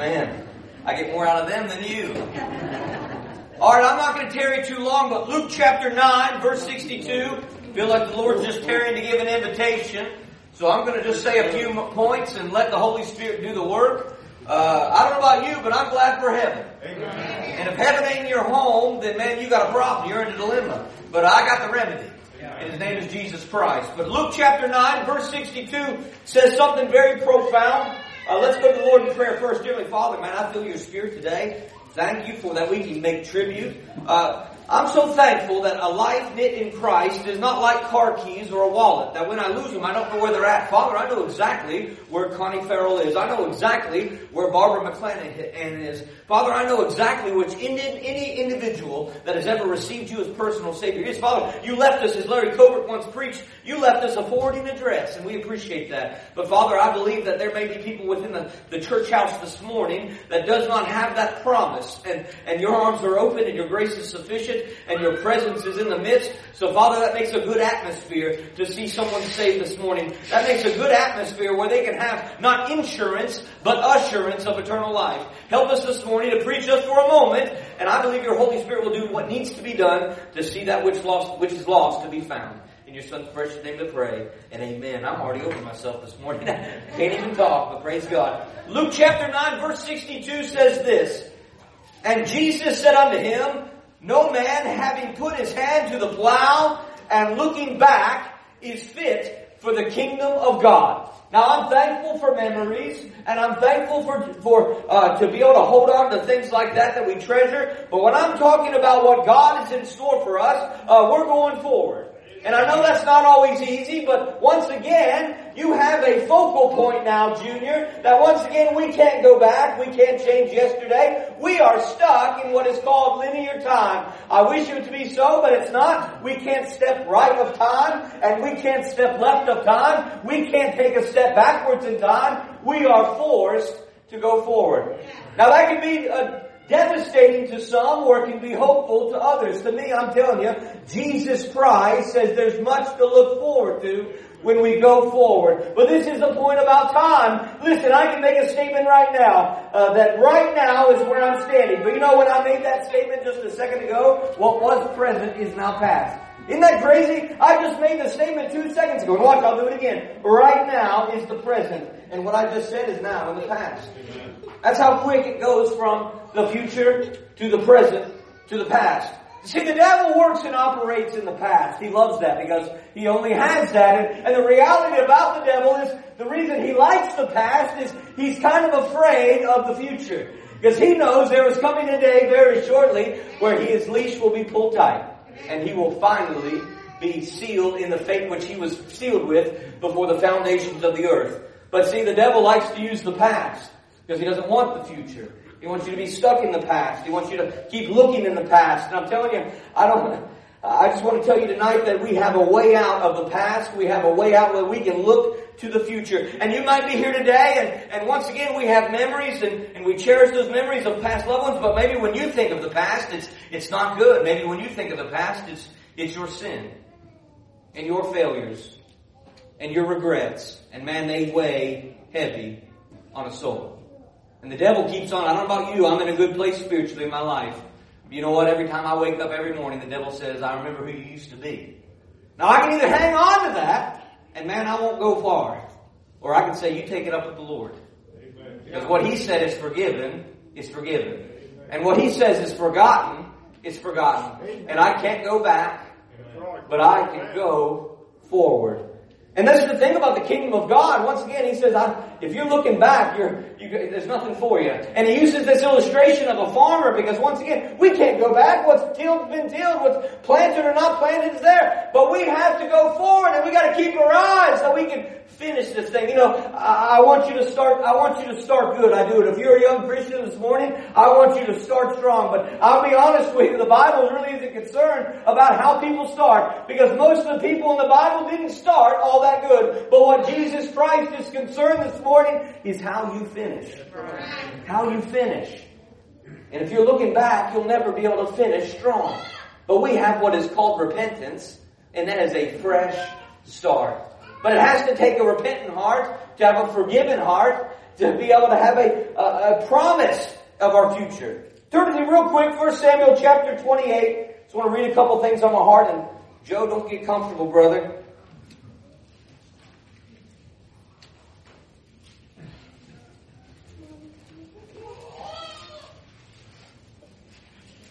Amen. I get more out of them than you. All right, I'm not going to tarry too long, but Luke chapter 9, verse 62. Feel like the Lord's just tarrying to give an invitation. So I'm going to just say a few points and let the Holy Spirit do the work. Uh, I don't know about you, but I'm glad for heaven. Amen. And if heaven ain't your home, then man, you got a problem. You're in a dilemma. But I got the remedy. And his name is Jesus Christ. But Luke chapter 9, verse 62 says something very profound. Uh, let's go to the Lord in prayer first. Dearly Father, man, I feel your spirit today. Thank you for that we can make tribute. Uh, I'm so thankful that a life knit in Christ is not like car keys or a wallet, that when I lose them, I don't know where they're at. Father, I know exactly where Connie Farrell is. I know exactly where Barbara McClanahan is. Father, I know exactly which any individual that has ever received you as personal Savior is. Father, you left us, as Larry Covert once preached, you left us a forwarding address, and we appreciate that. But Father, I believe that there may be people within the, the church house this morning that does not have that promise, and, and your arms are open and your grace is sufficient and your presence is in the midst. So Father, that makes a good atmosphere to see someone saved this morning. That makes a good atmosphere where they can have not insurance, but assurance of eternal life. Help us this morning to preach just for a moment, and I believe your Holy Spirit will do what needs to be done to see that which lost, which is lost to be found. In your son's precious name to pray, and amen. I'm already over myself this morning. Can't even talk, but praise God. Luke chapter 9 verse 62 says this, And Jesus said unto him, no man having put his hand to the plow and looking back is fit for the kingdom of God. Now I'm thankful for memories, and I'm thankful for for uh, to be able to hold on to things like that that we treasure. But when I'm talking about what God is in store for us, uh, we're going forward. And I know that's not always easy, but once again, you have a focal point now, Junior, that once again we can't go back, we can't change yesterday. We are stuck in what is called linear time. I wish it to be so, but it's not. We can't step right of time, and we can't step left of time. We can't take a step backwards in time. We are forced to go forward. Now that can be a devastating to some or it can be hopeful to others. To me, I'm telling you, Jesus Christ says there's much to look forward to when we go forward. But this is the point about time. Listen, I can make a statement right now uh, that right now is where I'm standing. But you know when I made that statement just a second ago? What was present is now past. Isn't that crazy? I just made the statement two seconds ago. And watch, I'll do it again. Right now is the present. And what I just said is now in the past. That's how quick it goes from the future to the present to the past. See, the devil works and operates in the past. He loves that because he only has that. And, and, the reality about the devil is the reason he likes the past is he's kind of afraid of the future. Because he knows there is coming a day very shortly where he, his leash will be pulled tight. And he will finally be sealed in the fate which he was sealed with before the foundations of the earth. But see, the devil likes to use the past because he doesn't want the future. He wants you to be stuck in the past. He wants you to keep looking in the past. And I'm telling you, I don't, I just want to tell you tonight that we have a way out of the past. We have a way out where we can look to the future. And you might be here today and, and once again we have memories and, and we cherish those memories of past loved ones, but maybe when you think of the past, it's, it's not good. Maybe when you think of the past, it's, it's your sin and your failures and your regrets. And man, they weigh heavy on a soul. And the devil keeps on. I don't know about you. I'm in a good place spiritually in my life. You know what? Every time I wake up every morning, the devil says, I remember who you used to be. Now I can either hang on to that, and man, I won't go far. Or I can say, you take it up with the Lord. Because what he said is forgiven, is forgiven. And what he says is forgotten, is forgotten. And I can't go back, but I can go forward. And that's the thing about the kingdom of God. Once again, he says, if you're looking back, you're, you, there's nothing for you. And he uses this illustration of a farmer because once again, we can't go back. What's tilled's been tilled, what's planted or not planted is there. But we have to go forward and we got to keep our eyes so we can finish this thing. You know, I, I, want you to start, I want you to start good. I do it. If you're a young Christian this morning, I want you to start strong. But I'll be honest with you, the Bible really isn't concerned about how people start because most of the people in the Bible didn't start all that good. But what Jesus Christ is concerned this morning is how you finish. How you finish. And if you're looking back, you'll never be able to finish strong. But we have what is called repentance, and that is a fresh start. But it has to take a repentant heart, to have a forgiven heart, to be able to have a, a, a promise of our future. Turn to me real quick, 1 Samuel chapter 28. Just want to read a couple things on my heart. And Joe, don't get comfortable, brother.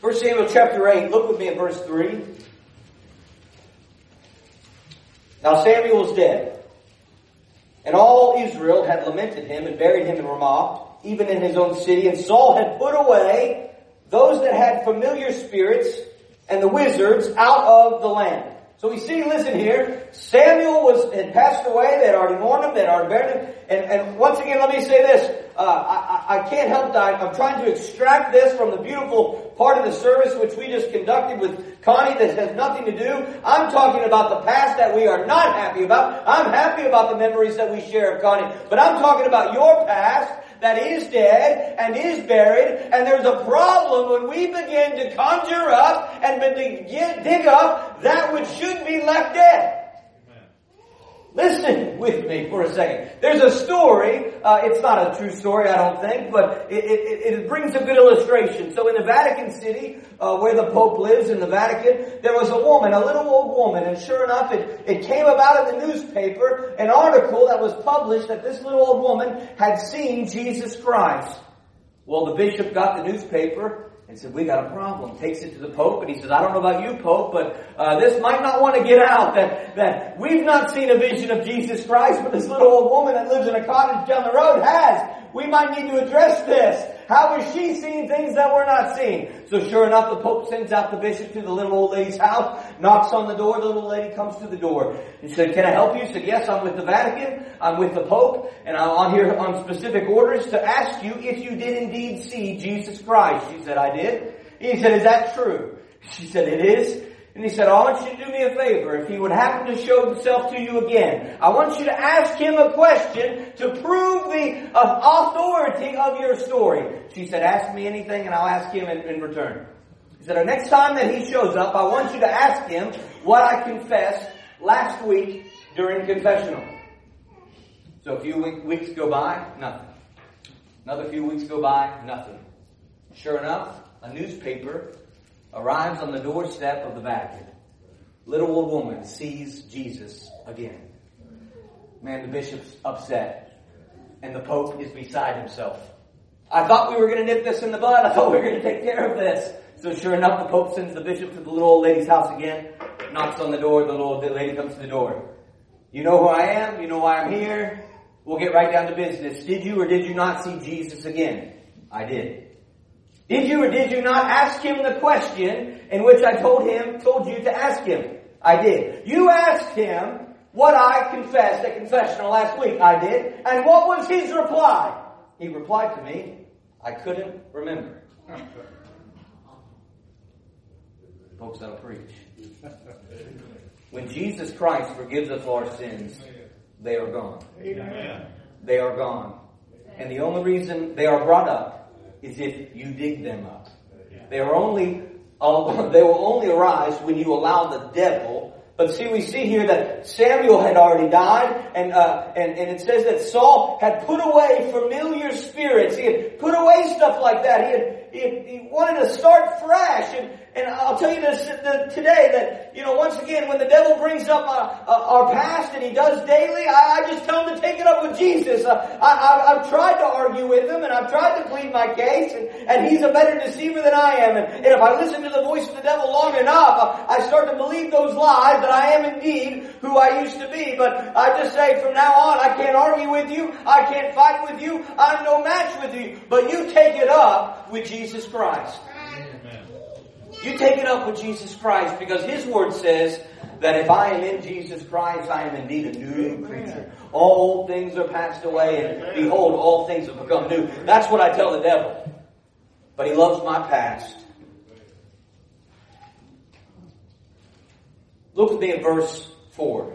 1 Samuel chapter 8, look with me at verse 3. Now Samuel was dead, and all Israel had lamented him and buried him in Ramah, even in his own city, and Saul had put away those that had familiar spirits and the wizards out of the land. So we see, listen here, Samuel was had passed away, they had already mourned him, they had already buried him, and, and once again, let me say this, uh, I, I, can't help that, I'm trying to extract this from the beautiful part of the service which we just conducted with Connie that has nothing to do. I'm talking about the past that we are not happy about. I'm happy about the memories that we share of Connie, but I'm talking about your past that is dead and is buried, and there's a problem when we begin to conjure up and begin to dig up that which should be left dead. Listen with me for a second. There's a story. Uh, it's not a true story, I don't think, but it, it, it brings a good illustration. So in the Vatican City, uh, where the Pope lives in the Vatican, there was a woman, a little old woman, and sure enough, it, it came about in the newspaper, an article that was published that this little old woman had seen Jesus Christ. Well, the bishop got the newspaper and said, we got a problem. Takes it to the Pope, and he says, I don't know about you, Pope, but uh, this might not want to get out that, that we've not seen a vision of Jesus Christ, but this little old woman that lives in a cottage down the road has. We might need to address this. How is she seeing things that we're not seeing? So sure enough, the Pope sends out the bishop to the little old lady's house, knocks on the door, the little lady comes to the door. He said, can I help you? He said, yes, I'm with the Vatican, I'm with the Pope, and I'm on here on specific orders to ask you if you did indeed see Jesus Christ. She said, I did. He said, is that true? She said, it is. And he said, I want you to do me a favor. If he would happen to show himself to you again, I want you to ask him a question to prove the uh, authority of your story. She said, ask me anything and I'll ask him in, in return. He said, the next time that he shows up, I want you to ask him what I confessed last week during confessional. So a few weeks go by, nothing. Another few weeks go by, nothing. Sure enough, a newspaper arrives on the doorstep of the Vatican. Little old woman sees Jesus again. Man, the bishop's upset. And the Pope is beside himself. I thought we were going to nip this in the bud. I thought we were going to take care of this. So sure enough, the Pope sends the bishop to the little old lady's house again, knocks on the door, the little old lady comes to the door. You know who I am? You know why I'm here? We'll get right down to business. Did you or did you not see Jesus again? I did. Did you or did you not ask him the question in which I told him, told you to ask him? I did. You asked him what I confessed at confessional last week. I did. And what was his reply? He replied to me, I couldn't remember. Folks, that'll preach. When Jesus Christ forgives us our sins, they are gone. Amen. They are gone. And the only reason they are brought up is if you dig them up. They are only, uh, they will only arise when you allow the devil but see, we see here that Samuel had already died, and, uh, and, and it says that Saul had put away familiar spirits. He had put away stuff like that. He had, he, he wanted to start fresh, and, and I'll tell you this today that, you know, once again, when the devil brings up uh, uh, our past, and he does daily, I, just tell him to take it up with Jesus. Uh, I, have tried to argue with him, and I've tried to plead my case, and, and he's a better deceiver than I am. And, and if I listen to the voice of the devil long enough, I start to believe those lies that I am indeed who I used to be. But I just say from now on, I can't argue with you, I can't fight with you, I'm no match with you. But you take it up with Jesus Christ. You take it up with Jesus Christ because His Word says that if I am in Jesus Christ, I am indeed a new creature. All things are passed away and behold, all things have become new. That's what I tell the devil. But he loves my past. Look with me at verse 4.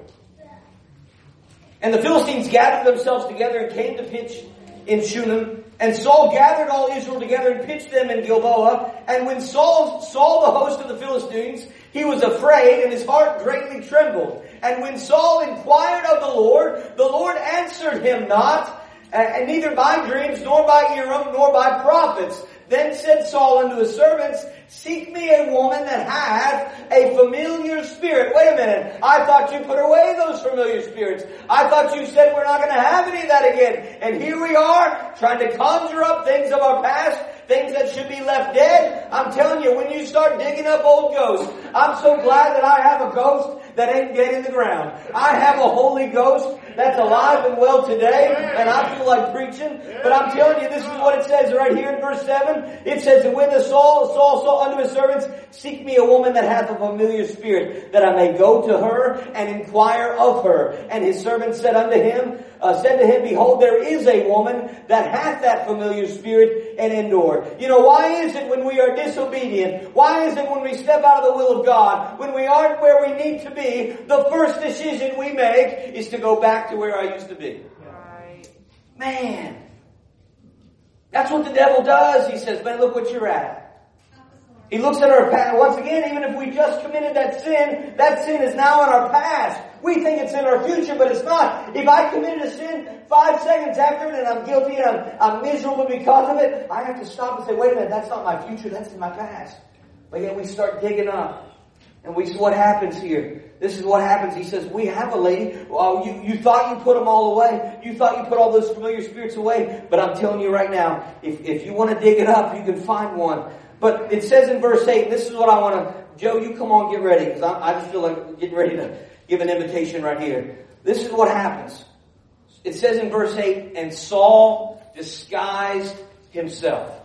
And the Philistines gathered themselves together and came to pitch in Shunem and Saul gathered all Israel together and pitched them in Gilboa. And when Saul saw the host of the Philistines, he was afraid and his heart greatly trembled. And when Saul inquired of the Lord, the Lord answered him not. Uh, and neither by dreams, nor by Urim, nor by prophets. Then said Saul unto his servants, Seek me a woman that hath a familiar spirit. Wait a minute. I thought you put away those familiar spirits. I thought you said we're not going to have any of that again. And here we are trying to conjure up things of our past things that should be left dead. I'm telling you, when you start digging up old ghosts, I'm so glad that I have a ghost that ain't dead in the ground. I have a Holy Ghost that's alive and well today, and I feel like preaching. But I'm telling you, this is what it says right here in verse 7. It says, And when the Saul, Saul saw unto his servants, Seek me a woman that hath a familiar spirit, that I may go to her and inquire of her. And his servant said unto him, uh, said to him, Behold, there is a woman that hath that familiar spirit and Endor. You know, why is it when we are disobedient? Why is it when we step out of the will of God, when we aren't where we need to be, the first decision we make is to go back to where I used to be? Right. Man. That's what the devil does. He says, man, look what you're at. He looks at our past. Once again, even if we just committed that sin, that sin is now in our past. We think it's in our future, but it's not. If I committed a sin five seconds after it and I'm guilty and I'm, I'm miserable because of it, I have to stop and say, wait a minute, that's not my future, that's in my past. But yet we start digging up. And we see what happens here. This is what happens. He says, we have a lady. You, you thought you put them all away. You thought you put all those familiar spirits away. But I'm telling you right now, if, if you want to dig it up, you can find one. But it says in verse 8, this is what I want to, Joe, you come on, get ready, because I, I just feel like getting ready to give an invitation right here. This is what happens. It says in verse 8, and Saul disguised himself.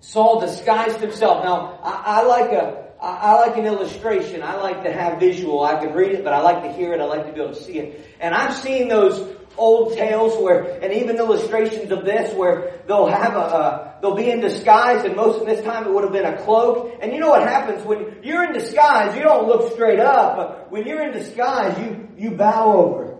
Saul disguised himself. Now, I, I like a, I, I like an illustration. I like to have visual. I can read it, but I like to hear it. I like to be able to see it. And I've seen those old tales where, and even illustrations of this where they'll have a, they'll be in disguise and most of this time it would have been a cloak. And you know what happens when you're in disguise, you don't look straight up. When you're in disguise, you, you bow over.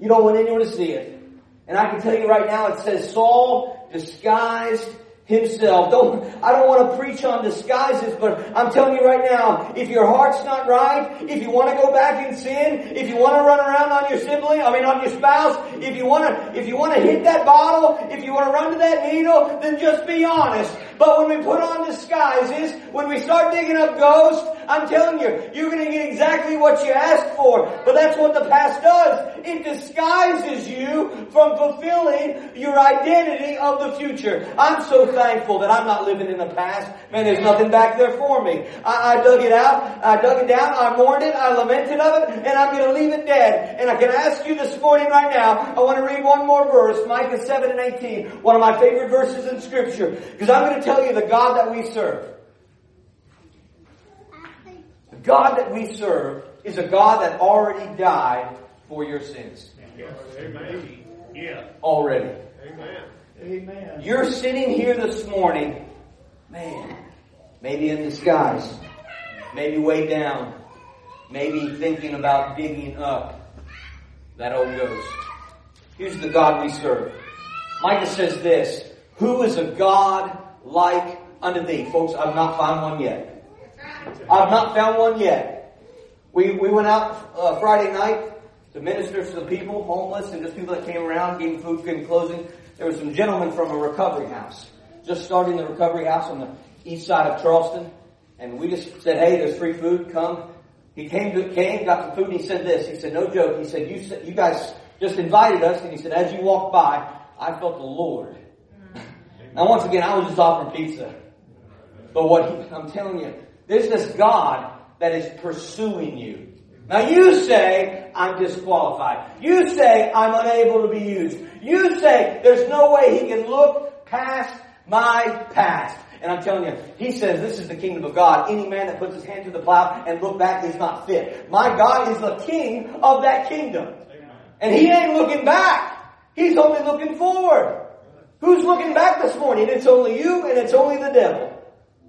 You don't want anyone to see it. And I can tell you right now, it says Saul disguised himself. Don't, I don't want to preach on disguises, but I'm telling you right now, if your heart's not right, if you want to go back in sin, if you want to run around on your sibling, I mean on your spouse, if you want to, if you want to hit that bottle, if you want to run to that needle, then just be honest. But when we put on disguises, when we start digging up ghosts, I'm telling you, you're going to get exactly what you asked for. But that's what the past does. It disguises you from fulfilling your identity of the future. I'm so thankful that I'm not living in the past. Man, there's nothing back there for me. I, I dug it out. I dug it down. I mourned it. I lamented of it. And I'm going to leave it dead. And I can ask you this morning right now, I want to read one more verse, Micah 7 and 18. One of my favorite verses in scripture. Because I'm going to tell you the God that we serve. The God that we serve is a God that already died for your sins. Yeah. Already. Amen. Amen. You're sitting here this morning, man, maybe in disguise, maybe way down, maybe thinking about digging up that old ghost. Here's the God we serve. Micah says this, who is a God like unto thee? Folks, I've not found one yet. I've not found one yet. We, we went out uh, Friday night to minister to the people, homeless, and just people that came around, giving food, giving clothing. There were some gentlemen from a recovery house, just starting the recovery house on the east side of Charleston, and we just said, "Hey, there's free food. Come." He came to came, got some food, and he said this. He said, "No joke." He said, "You you guys just invited us," and he said, "As you walked by, I felt the Lord." Now, once again, I was just offering pizza, but what he, I'm telling you, there's this God that is pursuing you. Now you say, I'm disqualified. You say, I'm unable to be used. You say, there's no way he can look past my past. And I'm telling you, he says this is the kingdom of God. Any man that puts his hand to the plow and look back is not fit. My God is the king of that kingdom. And he ain't looking back. He's only looking forward. Who's looking back this morning? It's only you and it's only the devil.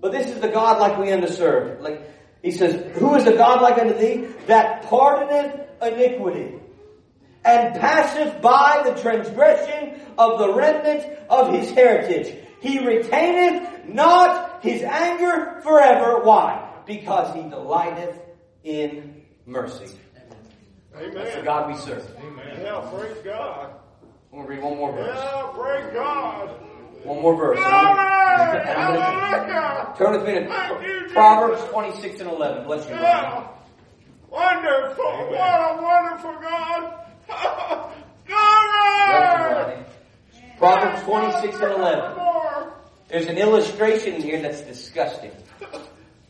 But this is the God like we underserved. Like he says, Who is a God like unto thee that pardoneth iniquity and passeth by the transgression of the remnant of his heritage? He retaineth not his anger forever. Why? Because he delighteth in mercy. Amen. That's the God we serve. Amen. Yeah, praise God. I'm going to read one more verse. Yeah, praise God. One more verse. Glory! And gonna- Hallelujah! Turn with me to. Proverbs 26 and 11. Bless you. Yeah. Wonderful. What a wonderful God. Glory! Proverbs 26 and 11. There's an illustration here that's disgusting.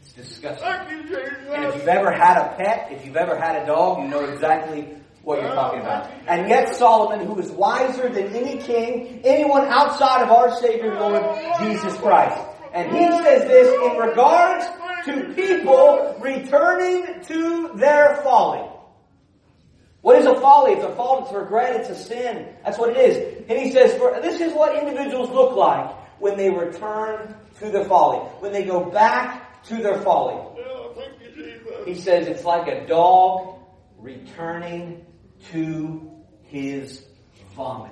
It's disgusting. And if you've ever had a pet, if you've ever had a dog, you know exactly what you're talking about. And yet Solomon, who is wiser than any king, anyone outside of our Savior Lord Jesus Christ. And he says this in regards to people returning to their folly. What is a folly? It's a fault, it's a regret, it's a sin. That's what it is. And he says, for, this is what individuals look like when they return to their folly. When they go back to their folly. Yeah, thank you, Jesus. He says it's like a dog returning to his vomit.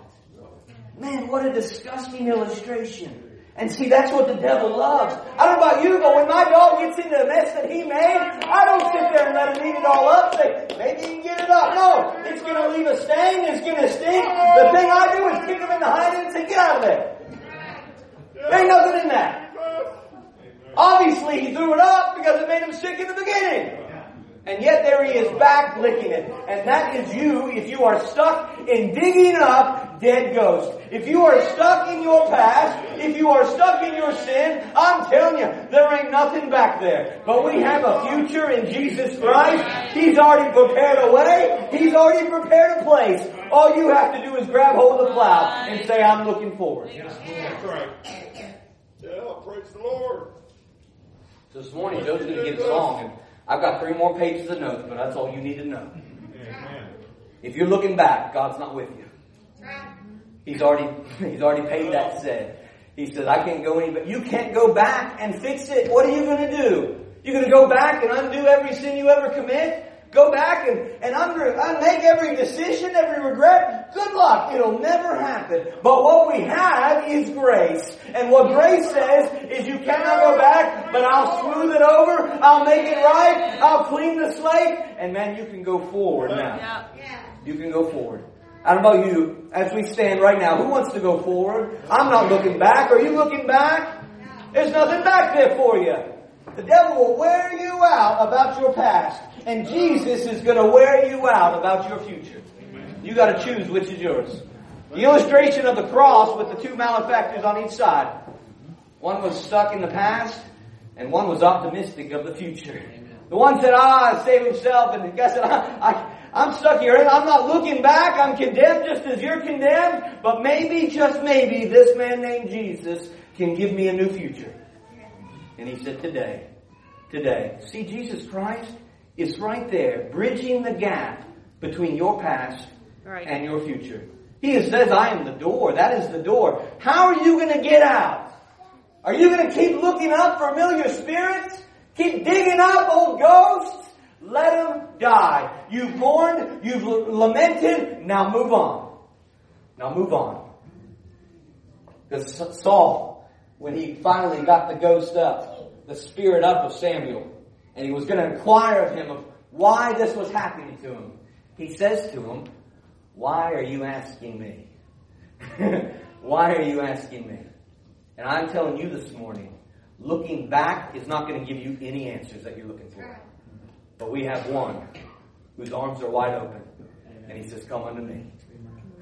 Man, what a disgusting illustration. And see, that's what the devil loves. I don't know about you, but when my dog gets into the mess that he made, I don't sit there and let him eat it all up. Say, maybe he can get it up. No, it's going to leave a stain. It's going to stink. The thing I do is kick him in the hind end and say, get out of there. There ain't nothing in that. Obviously, he threw it up because it made him sick in the beginning. And yet there he is back licking it. And that is you if you are stuck in digging up dead ghosts. If you are stuck in your past, if you are stuck in your sin, I'm telling you, there ain't nothing back there. But we have a future in Jesus Christ. He's already prepared a way. He's already prepared a place. All you have to do is grab hold of the plow and say, I'm looking forward. That's right. Yeah, praise the Lord. So this morning, Joe's going to get a song, and I've got three more pages of notes, but that's all you need to know. Amen. If you're looking back, God's not with you. He's already He's already paid that set. He says, "I can't go any, but you can't go back and fix it. What are you going to do? You're going to go back and undo every sin you ever commit." Go back and, and under, uh, make every decision, every regret. Good luck. It'll never happen. But what we have is grace. And what grace says is you cannot go back, but I'll smooth it over. I'll make it right. I'll clean the slate. And man, you can go forward now. You can go forward. I don't know about you, as we stand right now, who wants to go forward? I'm not looking back. Are you looking back? There's nothing back there for you. The devil will wear you out about your past, and Jesus is going to wear you out about your future. You got to choose which is yours. The illustration of the cross with the two malefactors on each side. One was stuck in the past, and one was optimistic of the future. The one said, "Ah, save himself," and the guy said, I, I, "I'm stuck here, I'm not looking back. I'm condemned, just as you're condemned. But maybe, just maybe, this man named Jesus can give me a new future." And he said, "Today, today, see, Jesus Christ is right there, bridging the gap between your past Right. and your future. He says, I am the door. That is the door. How are you going to get out? Are you going to keep looking up familiar spirits? Keep digging up old ghosts? Let them die. You've mourned, you've lamented, now move on. Now move on. Because Saul, when he finally got the ghost up, the spirit up of Samuel, and he was going to inquire of him of why this was happening to him, he says to him, why are you asking me? Why are you asking me? And I'm telling you this morning, looking back is not going to give you any answers that you're looking for. But we have one whose arms are wide open. And he says, Come unto me.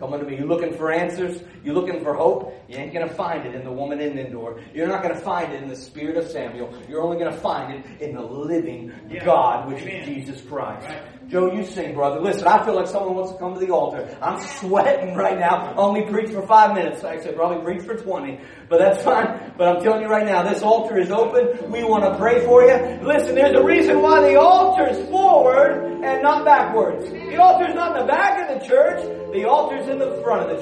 Come unto me. you're looking for answers? You're looking for hope? You ain't going to find it in the woman in Endor. You're not going to find it in the spirit of Samuel. You're only going to find it in the living God, which is Jesus Christ. Joe, you sing, brother. Listen, I feel like someone wants to come to the altar. I'm sweating right now. Only preach for five minutes. I said probably preach for 20. But that's fine. But I'm telling you right now, this altar is open. We want to pray for you. Listen, there's a reason why the altar's forward and not backwards. The altar's not in the back of the church. The altar's in the front of the church.